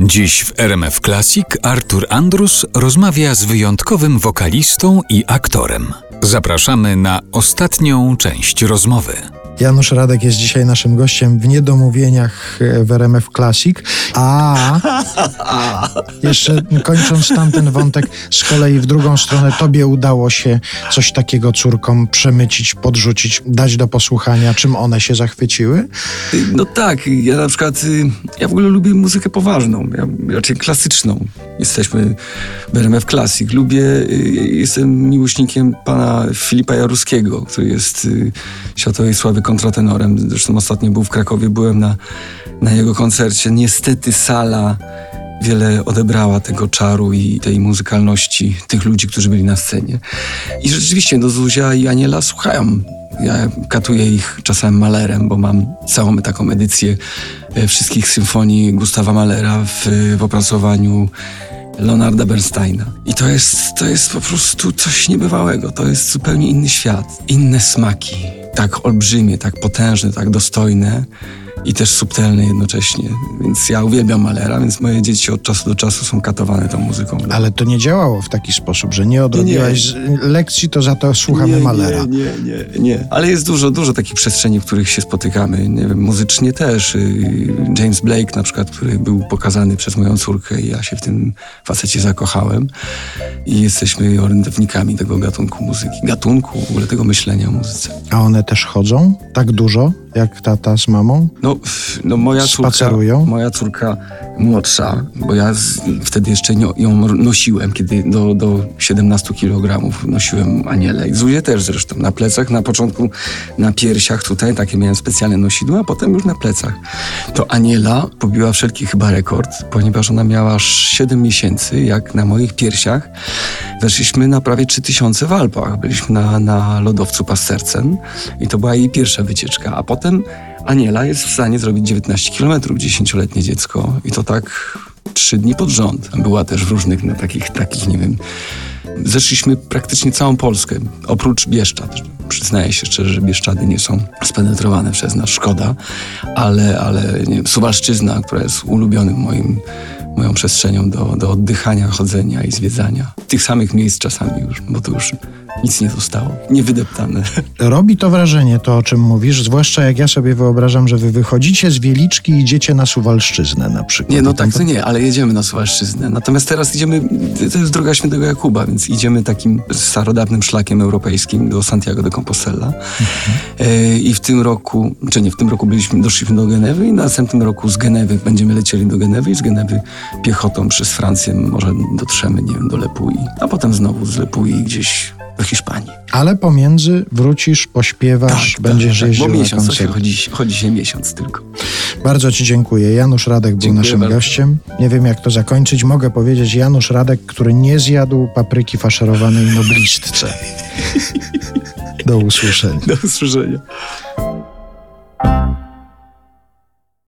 Dziś w RMF Classic Artur Andrus rozmawia z wyjątkowym wokalistą i aktorem. Zapraszamy na ostatnią część rozmowy. Janusz Radek jest dzisiaj naszym gościem w niedomówieniach w RMF Classic. A jeszcze kończąc tamten wątek, z kolei w drugą stronę tobie udało się coś takiego córkom przemycić, podrzucić, dać do posłuchania, czym one się zachwyciły? No tak, ja na przykład, y, ja w ogóle lubię muzykę poważną, ja raczej klasyczną. Jesteśmy w RMF Classic. Lubię, y, jestem miłośnikiem pana Filipa Jaruskiego, który jest y, światowej sławy kontratenorem. Zresztą ostatnio był w Krakowie, byłem na, na jego koncercie. Niestety sala wiele odebrała tego czaru i tej muzykalności tych ludzi, którzy byli na scenie. I rzeczywiście do Zuzia i Aniela słuchają. Ja katuję ich czasem malerem, bo mam całą taką edycję e, wszystkich symfonii Gustawa Malera w, w opracowaniu Leonarda Bernsteina. I to jest, to jest po prostu coś niebywałego. To jest zupełnie inny świat, inne smaki. Tak olbrzymie, tak potężne, tak dostojne i też subtelne jednocześnie. Więc ja uwielbiam Malera, więc moje dzieci od czasu do czasu są katowane tą muzyką. Ale to nie działało w taki sposób, że nie odrobiłaś Nie, lekcji, to za to słuchamy nie, Malera. Nie, nie, nie, nie. Ale jest dużo, dużo takich przestrzeni, w których się spotykamy. Nie wiem, muzycznie też. Y, James Blake na przykład, który był pokazany przez moją córkę i ja się w tym facecie zakochałem. I jesteśmy orędownikami tego gatunku muzyki. Gatunku, w ogóle tego myślenia o muzyce. A one też chodzą tak dużo, jak tata z mamą? No, no moja córka, moja córka młodsza, bo ja z, wtedy jeszcze nie, ją nosiłem, kiedy do, do 17 kg nosiłem Anielę. I Zuzię też zresztą, na plecach, na początku na piersiach tutaj, takie miałem specjalne nosidła, a potem już na plecach. To Aniela pobiła wszelki chyba rekord, ponieważ ona miała aż 7 miesięcy, jak na moich piersiach weszliśmy na prawie 3000 w Alpach. Byliśmy na, na lodowcu Pastercen i to była jej pierwsza wycieczka, a potem Aniela jest w stanie zrobić 19 km, 10-letnie dziecko i to tak trzy dni pod rząd. Była też w różnych no, takich, takich, nie wiem, zeszliśmy praktycznie całą Polskę, oprócz Bieszczad. Przyznaję się szczerze, że Bieszczady nie są spenetrowane przez nas, szkoda, ale, ale nie Suwalszczyzna, która jest ulubionym moim, moją przestrzenią do, do oddychania, chodzenia i zwiedzania. Tych samych miejsc czasami już, bo to już nic nie zostało, niewydeptane. Robi to wrażenie, to o czym mówisz, zwłaszcza jak ja sobie wyobrażam, że wy wychodzicie z Wieliczki i idziecie na Suwalszczyznę na przykład. Nie, no tak to nie, ale jedziemy na Suwalszczyznę. Natomiast teraz idziemy, to jest droga Świętego Jakuba, więc idziemy takim starodawnym szlakiem europejskim do Santiago de Compostela. E, I w tym roku, czy nie, w tym roku byliśmy, doszliśmy do Genewy i w następnym roku z Genewy będziemy lecieli do Genewy i z Genewy piechotą przez Francję może dotrzemy, nie wiem, do Lepui, a potem znowu z Lepui gdzieś do Hiszpanii. Ale pomiędzy wrócisz, pośpiewasz, będziesz tak, jeździł bo na miesiąc, koncerty. chodzi, chodzi się miesiąc tylko. Bardzo Ci dziękuję. Janusz Radek był Dziękuję naszym bardzo. gościem. Nie wiem, jak to zakończyć. Mogę powiedzieć Janusz Radek, który nie zjadł papryki faszerowanej noblistce. Do usłyszenia. Do usłyszenia.